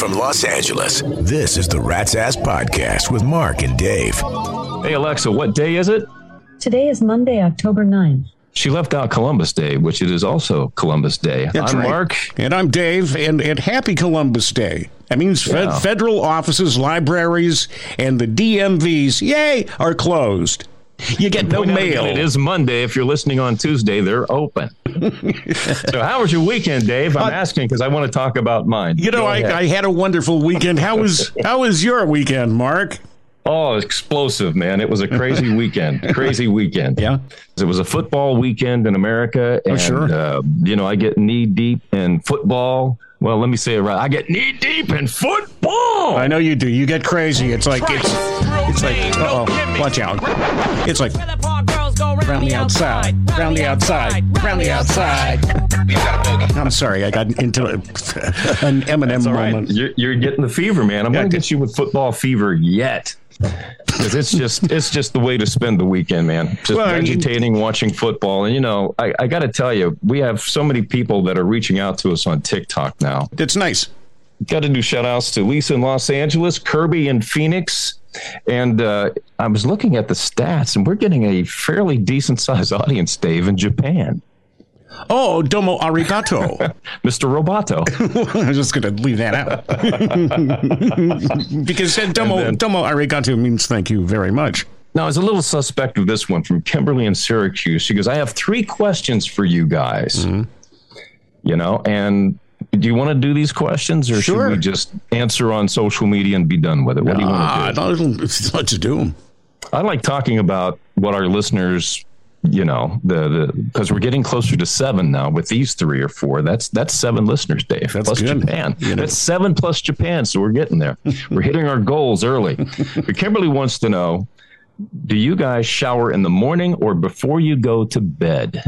from Los Angeles, this is the Rat's Ass Podcast with Mark and Dave. Hey, Alexa, what day is it? Today is Monday, October 9th. She left out Columbus Day, which it is also Columbus Day. That's I'm right. Mark. And I'm Dave, and, and happy Columbus Day. That means fed- Yeah. federal offices, libraries, and the DMVs, yay, are closed. You get no mail. It is Monday. If you're listening on Tuesday, they're open. so, how was your weekend, Dave? I'm asking because I want to talk about mine. You know, I. I had a wonderful weekend. How was how was your weekend, Mark? Oh, explosive, man. It was a crazy weekend. Crazy weekend. Yeah. It was a football weekend in America. And, sure. uh, you know, I get knee deep in football. Well, let me say it right. I get knee deep in football. I know you do. You get crazy. It's like it's it's like oh, watch out. It's like round the outside, round the outside, round the outside. I'm sorry, I got into a, an Eminem All right. moment. You're, you're getting the fever, man. I'm Yeah, going to get you with football fever yet. Because it's just it's just the way to spend the weekend, man. Just Well, I mean- vegetating, watching football, and you know, I, I got to tell you, we have so many people that are reaching out to us on TikTok now. It's nice. Got to do shout outs to Lisa in Los Angeles, Kirby in Phoenix. And uh, I was looking at the stats, and we're getting a fairly decent sized audience, Dave, in Japan. Oh, domo arigato. Mr. Roboto. I was just going to leave that out because uh, domo then- domo arigato means thank you very much. Now, I was a little suspect of this one from Kimberly in Syracuse. She goes, I have three questions for you guys. You know, and do you want to do these questions or Sure. should we just answer on social media and be done with it? What do you want to do? no, let's do 'em. I like talking about what our listeners, you know, the the because we're getting closer to seven now with these three or four. That's that's seven listeners, Dave. That's plus good. Japan. You know. That's seven plus Japan. So we're getting there. we're hitting our goals early. But Kimberly wants to know: Do you guys shower in the morning or before you go to bed?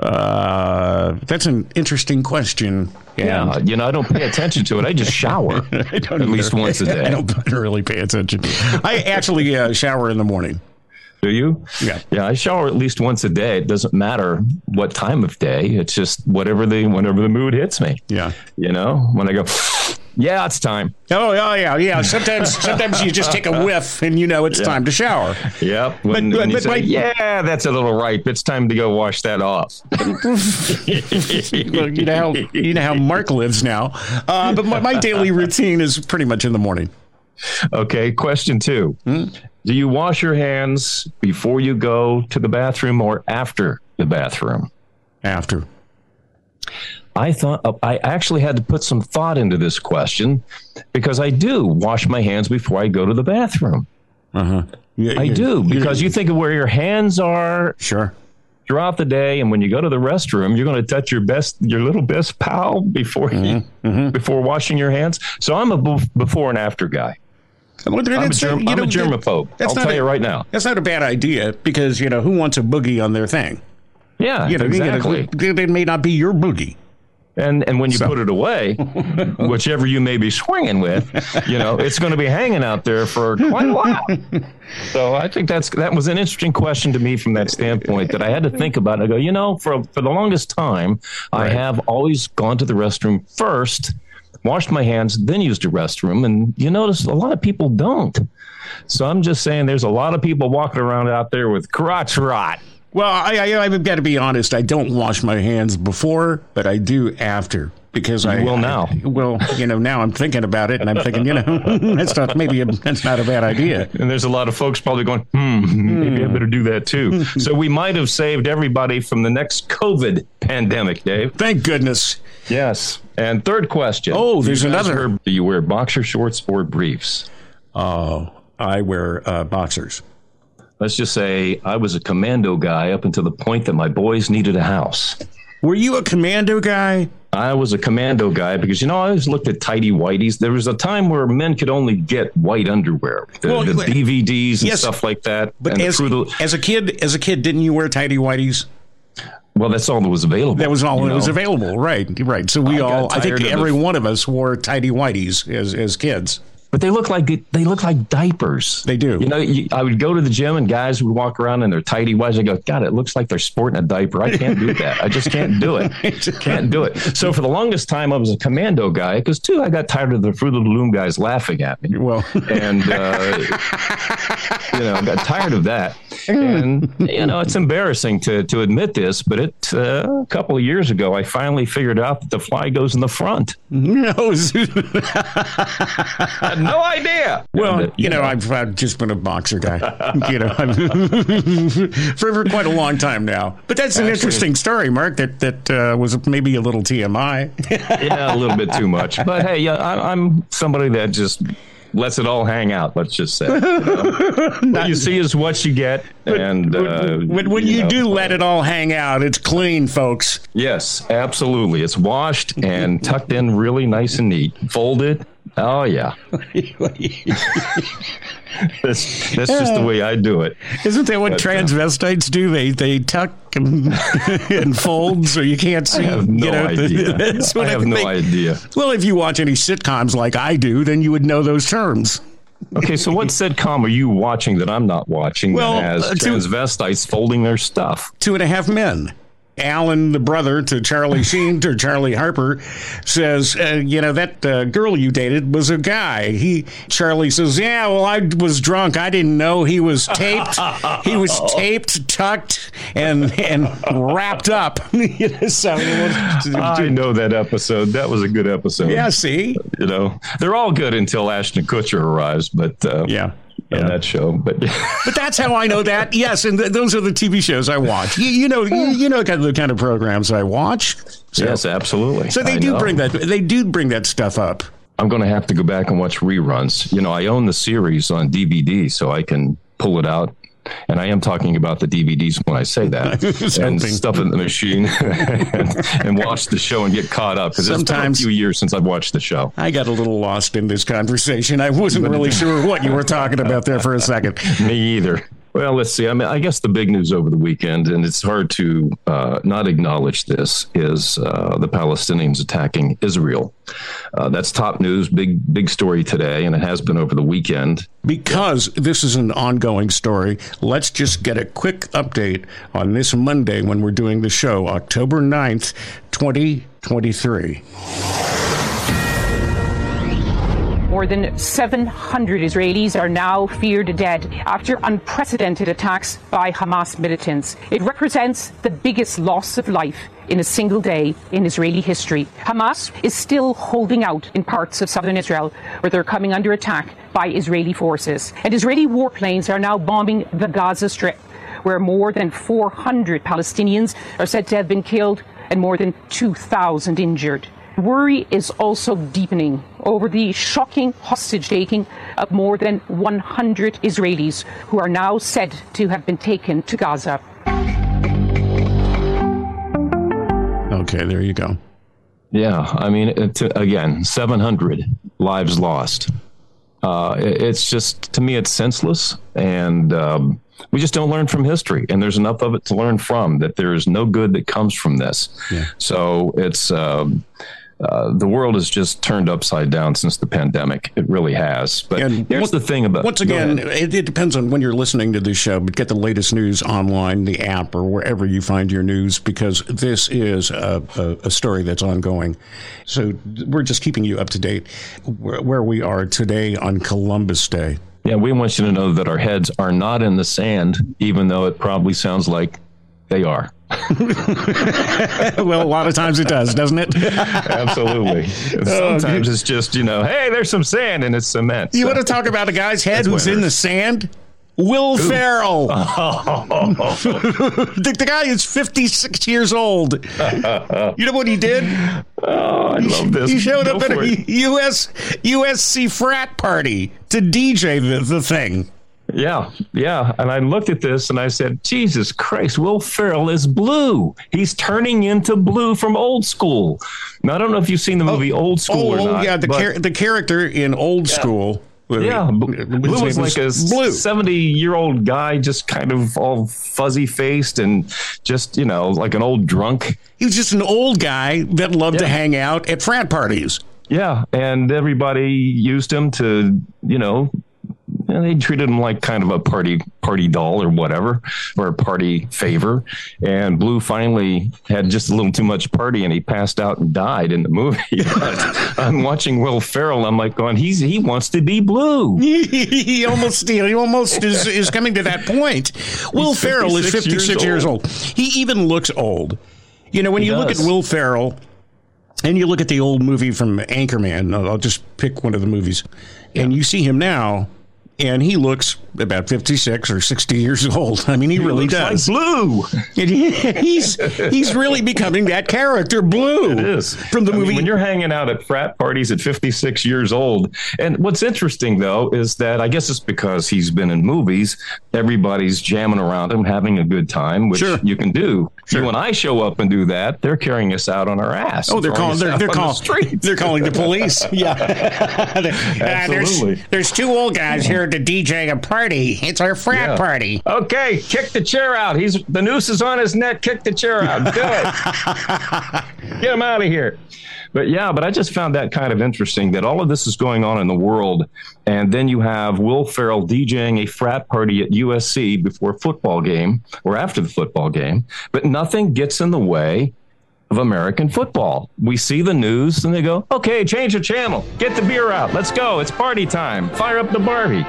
Uh, that's an interesting question. Yeah, you know, I don't pay attention to it. I just shower I at least once a day. I don't really pay attention. I actually uh, shower in the morning. Do you? Yeah. Yeah, I shower at least once a day. It doesn't matter what time of day. It's just whatever the whenever the mood hits me. Yeah. You know, when I go, yeah, it's time. Oh, yeah, yeah, yeah. Sometimes, sometimes you just take a whiff and you know it's time to shower. Yep. When, But- when but say, yeah, that's a little ripe. It's time to go wash that off. Well, you know how you know how Mark lives now. Uh, but my, my daily routine is pretty much in the morning. okay. Question two: Do you wash your hands before you go to the bathroom or after the bathroom? After. I thought uh, I actually had to put some thought into this question because I do wash my hands before I go to the bathroom. Uh Yeah, I do because you think of where your hands are Sure. throughout the day, and when you go to the restroom, you're going to touch your best, your little best pal before you, Mm-hmm. before washing your hands. So I'm a before and after guy. Well, I'm a, germ- you I'm know, a germaphobe. that's I'll tell a- you right now. That's not a bad idea because you know who wants a boogie on their thing. Yeah, You know, you know, exactly. it may not be your boogie. And and when you So- put it away, whichever you may be swinging with, you know, it's going to be hanging out there for quite a while. So I think that's that was an interesting question to me from that standpoint that I had to think about. I go, you know, for for the longest time, I have always gone to the restroom first, washed my hands, then used the restroom, and you notice a lot of people don't. So I'm just saying, there's a lot of people walking around out there with crotch rot. Well, I, I, I've got to be honest. I don't wash my hands before, but I do after because I will now. I- well, you know, now I'm thinking about it, and I'm thinking, you know, that's not maybe a, that's not a bad idea. And there's a lot of folks probably going, hmm, maybe I better do that too. so we might have saved everybody from the next COVID pandemic, Dave. Thank goodness. Yes. And third question. Oh, there's you another. do you wear boxer shorts or briefs? Oh, I wear uh, boxers. Let's just say I was a commando guy up until the point that my boys needed a house. Were you a commando guy? I was a commando guy because you know I always looked at tidy whities. There was a time where men could only get white underwear, the, Well, the DVDs and Yes, stuff like that. But as, the, as a kid, as a kid, didn't you wear tidy whities? well, that's all that was available. That was all that was available, right? Right. So we I all, I think every one of us wore tidy whities as as kids. But they look like they look like diapers. They do. You know, you, I would go to the gym and guys would walk around in their tighty whities. I go, God, it looks like they're sporting a diaper. I can't do that. I just can't do it. can't do it. So for the longest time, I was a commando guy because too, I got tired of the Fruit of the Loom guys laughing at me. Well, and uh, you know, I got tired of that. And you know, it's embarrassing to to admit this, but it uh, a couple of years ago, I finally figured out that the fly goes in the front. no. No idea. Well, uh, you know, I've, I've just been a boxer guy, you know, for, for quite a long time now. But that's an Actually- interesting story, Mark. That that uh, was maybe a little TMI. yeah, a little bit too much. But hey, yeah, I, I'm somebody that just lets it all hang out. Let's just say, you know? what you see is what you get, and uh, when when you, know, do let it all hang out, it's clean, folks. yes, absolutely, it's washed and tucked in really nice and neat, folded. Oh yeah, that's that's just the way I do it. Isn't that what But, uh, transvestites do? They they tuck and, and fold so you can't see. I have no you know, idea. that's what I have no think. idea. Well, if you watch any sitcoms like I do, then you would know those terms. Okay, so what sitcom are you watching that I'm not watching Well, that has uh, to- transvestites folding their stuff? Two and a Half Men. Alan, the brother to Charlie Sheen to Charlie Harper, says, uh, "You know that uh, girl you dated was a guy." He Charlie says, "Yeah, well, I was drunk. I didn't know he was taped. he was taped, tucked, and and wrapped up." So I know that episode. That was a good episode. yeah, see, you know they're all good until Ashton Kutcher arrives, but uh, yeah. On that show. But But that's how I know that. Yes, and th- those are the TV shows I watch. You, you know, you, you know, kind of the kind of programs I watch. So, yes, absolutely. so they I do know. bring that. They do bring that stuff up. I'm going to have to go back and watch reruns. You know, I own the series on DVD, so I can pull it out. And I am talking about the DVDs when I say that, and stuff in the machine, and, and watch the show and get caught up because it's been a few years since I've watched the show. I got a little lost in this conversation. I wasn't really sure what you were talking about there for a second. Me either. Well, let's see. I mean, I guess the big news over the weekend, and it's hard to uh, not acknowledge this, is uh, the Palestinians attacking Israel. Uh, that's top news, big big story today, and it has been over the weekend. Because this is an ongoing story, let's just get a quick update on this Monday when we're doing the show, October 9th, 2023. More than 700 Israelis are now feared dead after unprecedented attacks by Hamas militants. It represents the biggest loss of life in a single day in Israeli history. Hamas is still holding out in parts of southern Israel where they're coming under attack by Israeli forces. And Israeli warplanes are now bombing the Gaza Strip, where more than 400 Palestinians are said to have been killed and more than 2,000 injured. Worry is also deepening over the shocking hostage taking of more than 100 Israelis who are now said to have been taken to Gaza. Okay, there you go. Yeah, I mean, it, again, 700 lives lost. Uh, it- it's just, to me, it's senseless. And um, we just don't learn from history. And there's enough of it to learn from that there's no good that comes from this. So it's. Um, uh, the world has just turned upside down since the pandemic. It really has. But And here's what- the thing about Once again, it, it depends on when you're listening to this show, but get the latest news online, the app, or wherever you find your news, because this is a, a, a story that's ongoing. So we're just keeping you up to date where, where we are today on Columbus Day. Yeah, we want you to know that our heads are not in the sand, even though it probably sounds like they are. well, a lot of times it does, doesn't it? Absolutely. Oh, Sometimes it's just, you know, hey, there's some sand and it's cement. You So- want to talk about a guy's head who's in the sand? Will Ferrell. the, the guy is 56 years old. You know what he did? oh, I love this. He showed Go up at a it. US USC frat party to DJ the, the thing. Yeah, yeah. And I looked at this and I said, Jesus Christ, Will Ferrell is blue. He's turning into blue from old school. Now, I don't know if you've seen the oh, movie Old oh, School Oh, or oh, not. yeah, the char- the character in Old School. Yeah, Blue was like a seventy-year-old guy, just kind of all fuzzy-faced and just you know like an old drunk. He was just an old guy that loved to hang out at frat parties. Yeah, and everybody used him to, you know, and they treated him like kind of a party party doll or whatever, or a party favor. And Blue finally had just a little too much party, and he passed out and died in the movie. but I'm watching Will Ferrell. I'm like going, he's he wants to be Blue. he almost he almost is, is coming to that point. Will Ferrell is 56 56 years years old. He even looks old. You know, when He you look at. Will Ferrell and you look at the old movie from Anchorman, I'll I'll just pick one of the movies, and you see him now, and he looks about 56 or 60 years old. I mean, he, really Looks like does. Blue. And he- he's he's really becoming that character, Blue. It is from the I mean, movie. when you're hanging out at frat parties at 56 years old. And what's interesting though is that I guess it's because he's been in movies. Everybody's jamming around him, having a good time, which Sure. you can do. You and I show up and do that, they're carrying us out on our ass. Oh, they're calling. They're, they're calling. the. They're calling the police. Yeah. Uh, there's, Absolutely. there's two old guys here to DJ a party. It's our frat Yeah. party. Okay, kick the chair out. He's the noose is on his neck. Kick the chair out. Do it. Get him out of here. But yeah, but I just found that kind of interesting that all of this is going on in the world, and then you have Will Ferrell DJing a frat party at USC before a football game or after the football game, but nothing gets in the way of American football. We see the news and they go, "Okay, change the channel. Get the beer out. Let's go. It's party time. Fire up the Barbie."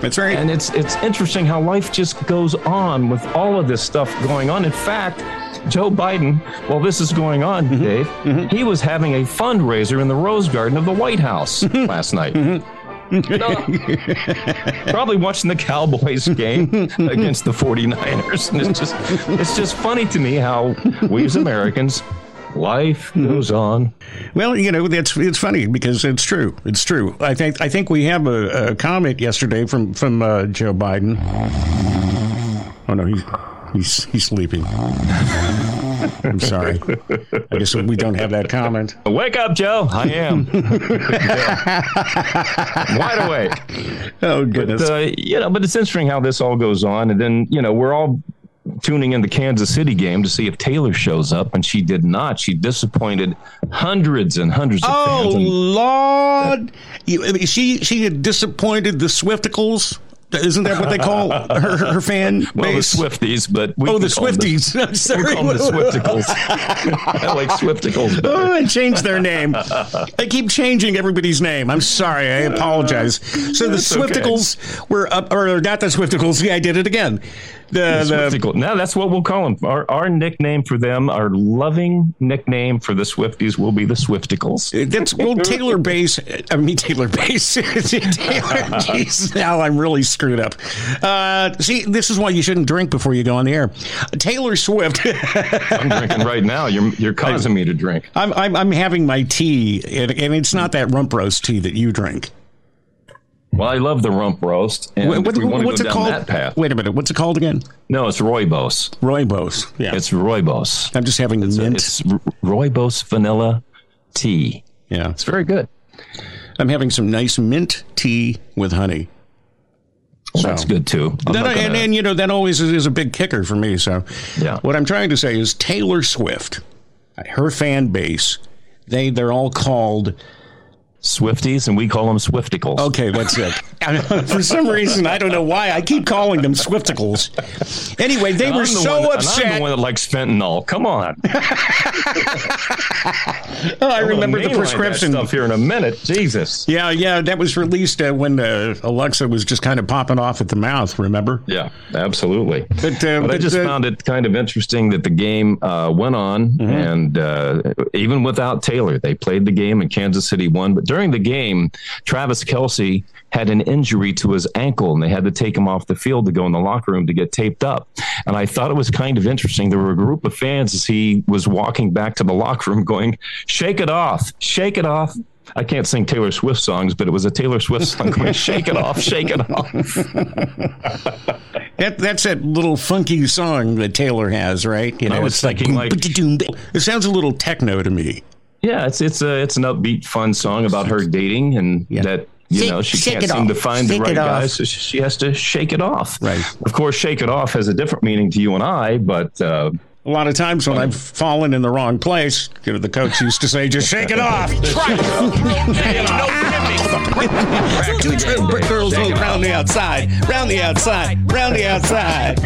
That's right. And it's it's interesting how life just goes on with all of this stuff going on. In fact, Joe Biden, while this is going on, mm-hmm. Dave, mm-hmm. he was having a fundraiser in the Rose Garden of the White House mm-hmm. last night. No. Probably watching the Cowboys game against the 49ers. And it's just it's just funny to me how we as Americans life goes on. Well, you know, that's it's funny because it's true. It's true. I think I think we have a, a comment yesterday from from uh, Joe Biden. Oh no, he's he's he's sleeping. I'm sorry. I guess we don't have that comment. Wake up, Joe. I am. Wide awake. Oh goodness. uh, you know, but it's interesting how this all goes on, and then you know we're all tuning in the Kansas City game to see if Taylor shows up, and she did not. She disappointed hundreds and hundreds of Oh fans. And Lord! She she had disappointed the Swifticles. Isn't that what they call her, her fan well, the? Swifties, but we oh, the Swifties. I'm We call them the Swifticles. I like Swifticles better. Oh, I change their name. I keep changing everybody's name. I'm sorry. I apologize. So the It's okay. Were up, or not the Swifticles. Yeah, I did it again. The, the. Now that's what we'll call them. Our, our nickname for them, our loving nickname for the Swifties, will be the Swifticles. That's well, Taylor Base. I mean Taylor Base. Taylor. Jeez, now I'm really screwed up. Uh, see, this is why you shouldn't drink before you go on the air. Taylor Swift. I'm drinking right now. You're you're causing me to drink. I'm, I'm I'm having my tea, and, and it's not that rump roast tea that you drink. Well, I love the rump roast, and What- if we want to what's it called? that path, Wait a minute. What's it called again? no, it's rooibos. Rooibos. Yeah. It's rooibos. I'm just having the mint. It's r- rooibos vanilla tea. yeah. It's very good. I'm having some nice mint tea with honey. Well, that's good too. I'm No, and, gonna- and, you know that always is, is a big kicker for me. So, Yeah. what I'm trying to say is Taylor Swift, her fan base, they they're all called. Swifties, and we call them Swifticles. Okay, that's it. for some reason, I don't know why I keep calling them Swifticles. Anyway, they And were I'm the so one that- and I'm the one that likes fentanyl. Come on. Oh, I remember the Mainline that prescription. stuff here in a minute. Jesus. Yeah, yeah, that was released uh, when uh, Alexa was just kind of popping off at the mouth. Remember? Yeah, absolutely. But, uh, But I just uh, found it kind of interesting that the game uh, went on, Mm-hmm. and uh, even without Taylor, they played the game, and Kansas City won. But during the game, Travis Kelce had an injury to his ankle, and they had to take him off the field to go in the locker room to get taped up. And I thought it was kind of interesting. There were a group of fans as he was walking back to the locker room, going, "Shake it off, shake it off." I can't sing Taylor Swift songs, but it was a Taylor Swift song going, "Shake it off, shake it off." That, that's that little funky song that Taylor has, right? You know, I was thinking, like- it sounds a little techno to me. Yeah, it's it's a it's an upbeat, fun song about her dating and that you Shake- know she shake can't seem off. to find the right guy, so she has to shake it off. Right. Of course, shake it off has a different meaning to you and I, but uh, A lot of times when I've fallen in the wrong place, you know, the coach used to say, "Just shake it off." Two Brick girls go round the outside, round the outside, round the outside.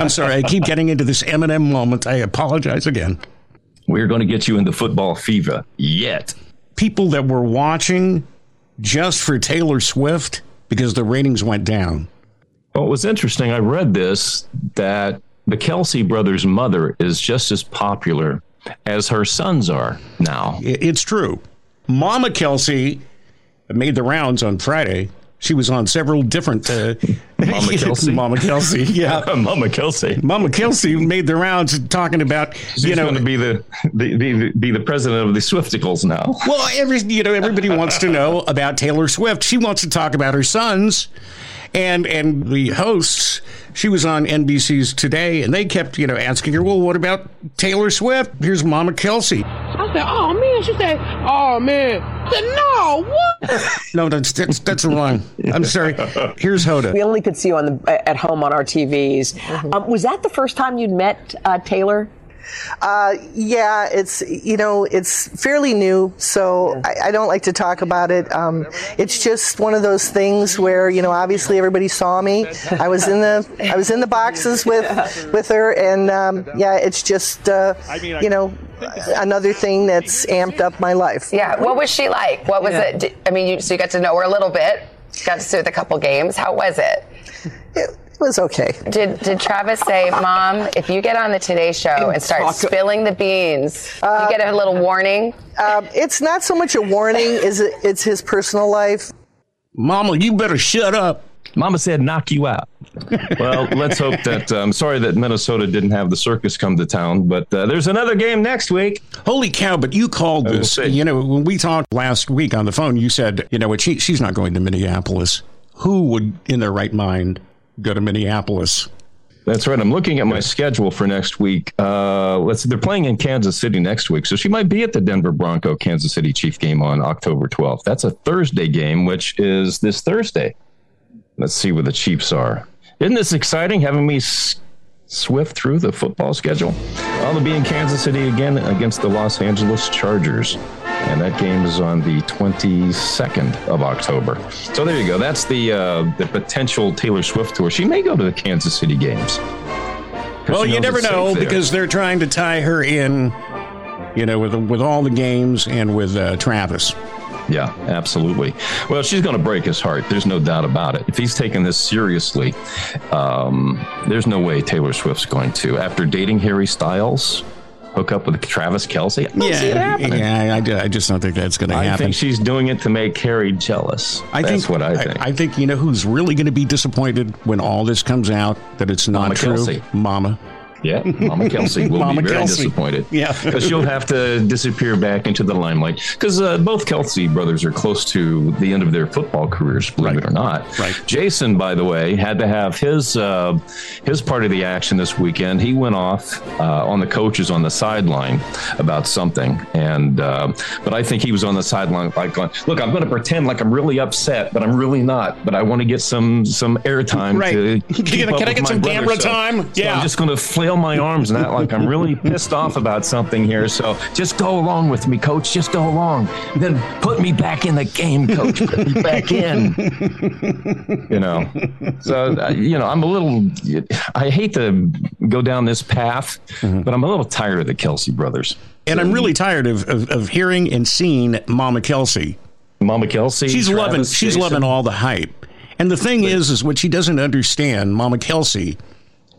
I'm sorry, I keep getting into this Eminem moment. I apologize again. We're going to get you into football fever yet. People that were watching just for Taylor Swift because the ratings went down. Well, it was interesting. I read this that the Kelce brothers' mother is just as popular as her sons are now. It's true. Mama Kelce made the rounds on Friday. She was on several different. Uh, Mama Kelce? Mama Kelce, yeah. Mama Kelce. Mama Kelce made the rounds talking about, She's you know, going to be the, the, the be the president of the Swifticles now. Well, every you know, everybody wants to know about Taylor Swift. She wants to talk about her sons, and and the hosts. She was on NBC's Today, and they kept you know asking her, "Well, what about Taylor Swift?" Here's Mama Kelce. I said, "Oh man," she said, "Oh man." I said, "No, what?" No, that's that's that's wrong. I'm sorry. Here's Hoda. We only could see you on the at home on our TVs. Um, was that the first time you'd met uh, Taylor? Uh, yeah, it's you know it's fairly new, so I, I don't like to talk about it. Um, it's just one of those things where you know obviously everybody saw me. I was in the I was in the boxes with with her, and um, yeah, it's just uh, you know another thing that's amped up my life. Yeah. What was she like? What was Yeah. it? I mean, you, so you got to know her a little bit. Got to see with a couple games. How was it? It was okay. Did Did Travis say, "Mom, if you get on the Today Show and start Talk- spilling the beans, you get a little warning"? Um, it's not so much a warning; is it? It's his personal life. Mama, you better shut up. Mama said, knock you out. well, let's hope that. I'm sorry that Minnesota didn't have the circus come to town, but uh, there's another game next week. Holy cow! But you called this. say. You know, when we talked last week on the phone, you said, you know what? She, she's not going to Minneapolis. Who would, in their right mind, go to Minneapolis? That's right. I'm looking at my schedule for next week. Uh, let's. They're playing in Kansas City next week, so she might be at the Denver Bronco Kansas City Chief game on October 12th. That's a Thursday game, which is this Thursday. Let's see where the Chiefs are. Isn't this exciting? Having me s- swift through the football schedule. They'll be in Kansas City again against the Los Angeles Chargers. And that game is on the 22nd of October. So there you go. That's the uh, the potential Taylor Swift tour. She may go to the Kansas City games. Well, you never know because they're trying to tie her in, you know, with with all the games and with uh, Travis. Yeah, absolutely. Well, she's going to break his heart. There's no doubt about it. If he's taking this seriously, um, there's no way Taylor Swift's going to. After dating Harry Styles, hook up with Travis Kelce. I don't see it Yeah, happening. yeah. I, I just don't think that's going to I happen. think she's doing it to make Harry jealous. I That's think what I think. I, think you know who's really going to be disappointed when all this comes out that it's not Mama true. Kelce. Mama. Yeah, Mama Kelce will Mama be very Kelce. disappointed. Yeah. because she'll have to disappear back into the limelight. Because uh, both Kelce brothers are close to the end of their football careers, believe it or not. Right. Jason, by the way, had to have his uh, his part of the action this weekend. He went off uh, on the coaches on the sideline about something, and uh, but I think he was on the sideline like, going, "Look, I'm going to pretend like I'm really upset, but I'm really not. But I want to get some some airtime Right. to Can keep I- up can I get some camera So- time? so Yeah. I'm just going to flail my arms and like I'm really pissed off about something here. So just go along with me, coach. Just go along. Then put me back in the game, coach. Put me back in. You know. So uh, you know, I'm a little. I hate to go down this path, but I'm a little tired of the Kelce brothers. And I'm really tired of, of, of hearing and seeing Mama Kelce. Mama Kelce. She's Travis, loving she's loving all the hype. And the thing is is what she doesn't understand, Mama Kelce,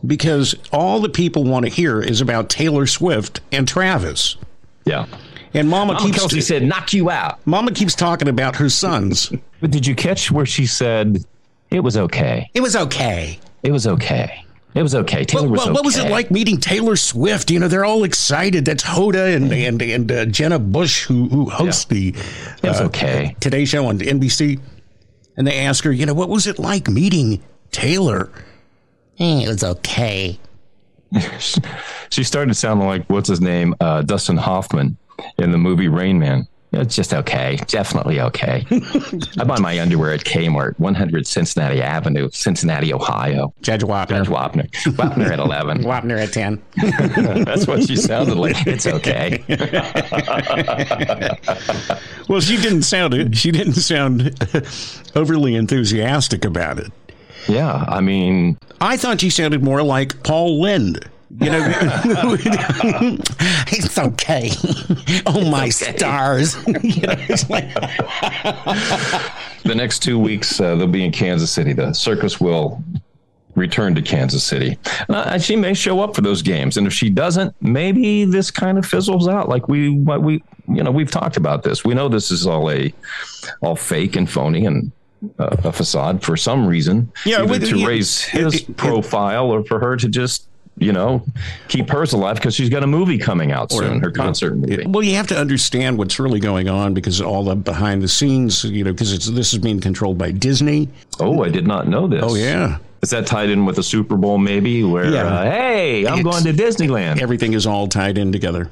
because all the people want to hear is about Taylor Swift and Travis. Yeah. And Mama, Mama keeps Kelce said, "Knock you out." Mama keeps talking about her sons. But did you catch where she said it was okay? it was okay. It was okay. It was okay. Taylor Well, was well, okay. what was it like meeting Taylor Swift? You know, they're all excited. That's Hoda and and and uh, Jenna Bush who who hosts the It was uh, okay. Today Show on NBC, and they ask her, you know, what was it like meeting Taylor? Eh, it was okay. she started sounding like what's his name, uh, Dustin Hoffman in the movie Rain Man. It's just okay. Definitely okay. I buy my underwear at Kmart, 100 Cincinnati Avenue, Cincinnati, Ohio. Judge Wapner. Judge Wapner. Wapner at 11. Wapner at 10. That's what she sounded like. It's okay. well, she didn't sound she didn't sound overly enthusiastic about it. Yeah, I mean, I thought she sounded more like Paul Lynde. You know, it's okay. Oh my stars! you know, it's like the next two weeks uh, they'll be in Kansas City. The circus will return to Kansas City. Uh, she may show up for those games, and if she doesn't, maybe this kind of fizzles out. Like we, what we, you know, we've talked about this. We know this is all a, all fake and phony and uh, a facade for some reason. Yeah, either with- to raise his it- it- profile or for her to just. You know, keep hers alive because she's got a movie coming out soon, her concert movie. Well, you have to understand what's really going on because all the behind the scenes, you know, because this is being controlled by Disney. Oh, I did not know this. Oh yeah, Is that tied in with the Super Bowl, maybe? Where, Yeah. uh, hey, I'm It's- going to Disneyland. everything is all tied in together.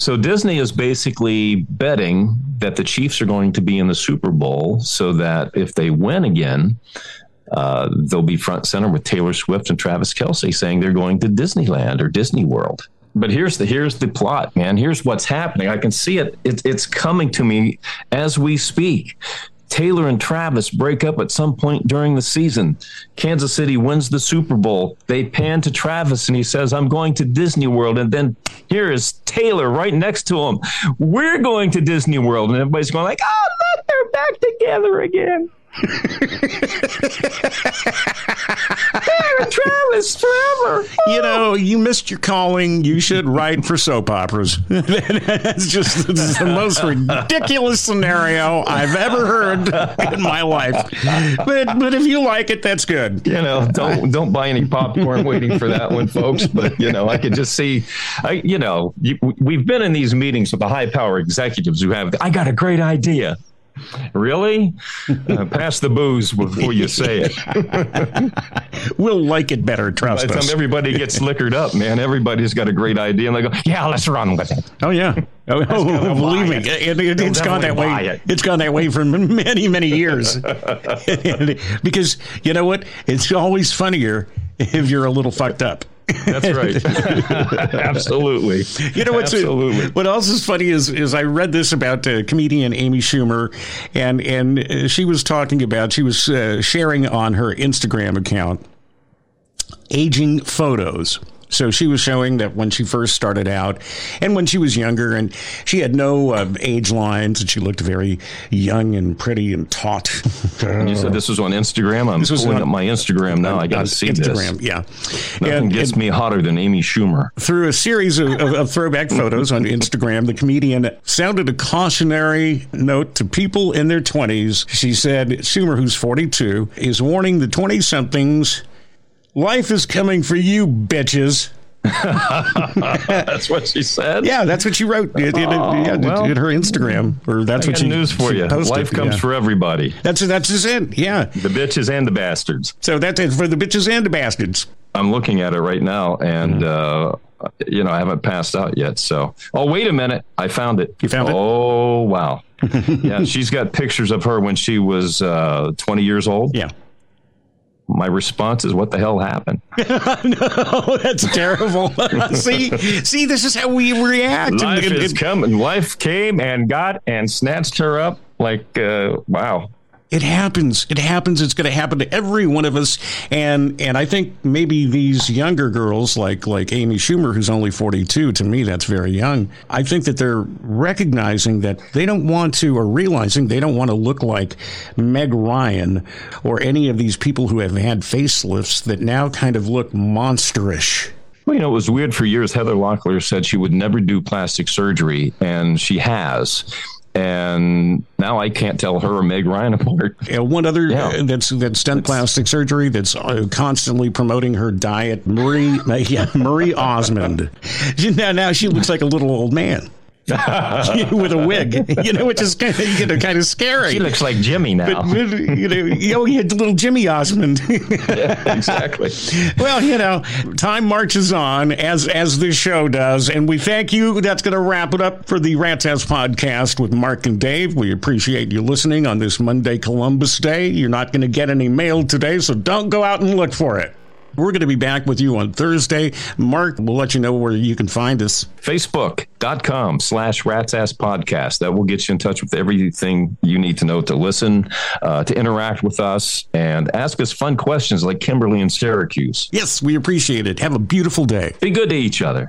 So Disney is basically betting that the Chiefs are going to be in the Super Bowl so that if they win again, uh, they'll be front center with Taylor Swift and Travis Kelce saying they're going to Disneyland or Disney World. But here's the here's the plot, man. Here's what's happening. I can see it. it it's coming to me as we speak. Taylor and Travis break up at some point during the season. Kansas City wins the Super Bowl. They pan to Travis and he says, I'm going to Disney World. And then here is Taylor right next to him. We're going to Disney World. And everybody's going like, oh, look, they're back together again. Taylor and Travis forever. You know, you missed your calling. You should write for soap operas. That's just this is the most ridiculous scenario I've ever heard in my life. But but if you like it, that's good. you know, don't don't buy any popcorn waiting for that one, folks. But you know, I could just see, I you know, you, we've been in these meetings with the high power executives who have, I got a great idea. Really? Uh, pass the booze before you say it. We'll like it better. By Trust the us. everybody gets liquored up, man, everybody's got a great idea, and they go, "Yeah, let's run with it." Oh yeah, oh, oh, believe me, it. it, has gone that way. it. It's gone that way for many, many years. because you know what? It's always funnier if you're a little fucked up. That's right. Absolutely. You know what's Absolutely. what else is funny is is I read this about uh, comedian Amy Schumer, and and uh, she was talking about she was uh, sharing on her Instagram account aging photos. So she was showing that when she first started out, and when she was younger, and she had no uh, age lines, and she looked very young and pretty and taut. You said this was on Instagram. I'm This was pulling on- up my Instagram now. I got to see Instagram, this. yeah. Nothing And- gets and- me hotter than Amy Schumer. through a series of, of, of throwback photos on Instagram, the comedian sounded a cautionary note to people in their 20s. She said, Schumer, who's 42, is warning the 20 somethings life is coming for you, bitches. That's what she said. Yeah, that's what she wrote in, in- Oh, yeah, well, in her Instagram. Or that's I what got she news for she you. posted, Life comes yeah. for everybody. That's that's just it. Yeah. The bitches and the bastards. So that's it for the bitches and the bastards. I'm looking at it right now, and uh, you know I haven't passed out yet. So, oh wait a minute, I found it. You found it? Oh wow, yeah, she's got pictures of her when she was uh, 20 years old. Yeah. My response is, "What the hell happened?" Oh, that's terrible. see, see, this is how we react. Life and- is and- coming. Life came and got and snatched her up. Like uh, wow. It happens. It happens. It's going to happen to every one of us. And and I think maybe these younger girls, like like Amy Schumer, who's only forty two, to me that's very young. I think that they're recognizing that they don't want to, or realizing they don't want to look like Meg Ryan or any of these people who have had facelifts that now kind of look monsterish. Well, you know, it was weird for years. Heather Locklear said she would never do plastic surgery, and she has. And now I can't tell her or Meg Ryan apart. Uh, one other Yeah. uh, that's that's done plastic surgery that's uh, constantly promoting her diet, Marie yeah, Marie Osmond. Now now she looks like a little old man. with a wig, you know, which is kind of, you know, kind of scary. She looks like Jimmy now. But, you know, you he had little Jimmy Osmond. yeah, exactly. well, you know, time marches on as as this show does, and we thank you. That's going to wrap it up for the Rats Ass podcast with Mark and Dave. We appreciate you listening on this Monday, Columbus Day. You're not going to get any mail today, so don't go out and look for it. We're going to be back with you on Thursday. Mark, we'll let you know where you can find us. Facebook.com slash Rats Ass Podcast. That will get you in touch with everything you need to know to listen, uh, to interact with us, and ask us fun questions like Kimberly in Syracuse. Yes, we appreciate it. Have a beautiful day. Be good to each other.